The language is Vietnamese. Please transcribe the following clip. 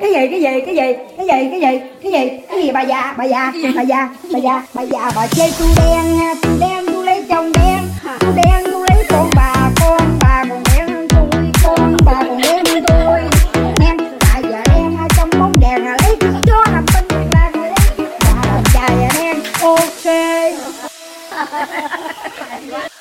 cái gì cái gì cái gì? Cái gì cái gì? Cái gì? Cái gì bà già bà già bà già bà già bà già bà chơi tu đen tu đen tu lấy chồng đen. Tu đen tu lấy con bà con bà còn đen tôi con bà còn đen tôi. Em tại giờ em hai trong bóng đèn là lấy cho chó làm bên là người đấy bà già đen ok.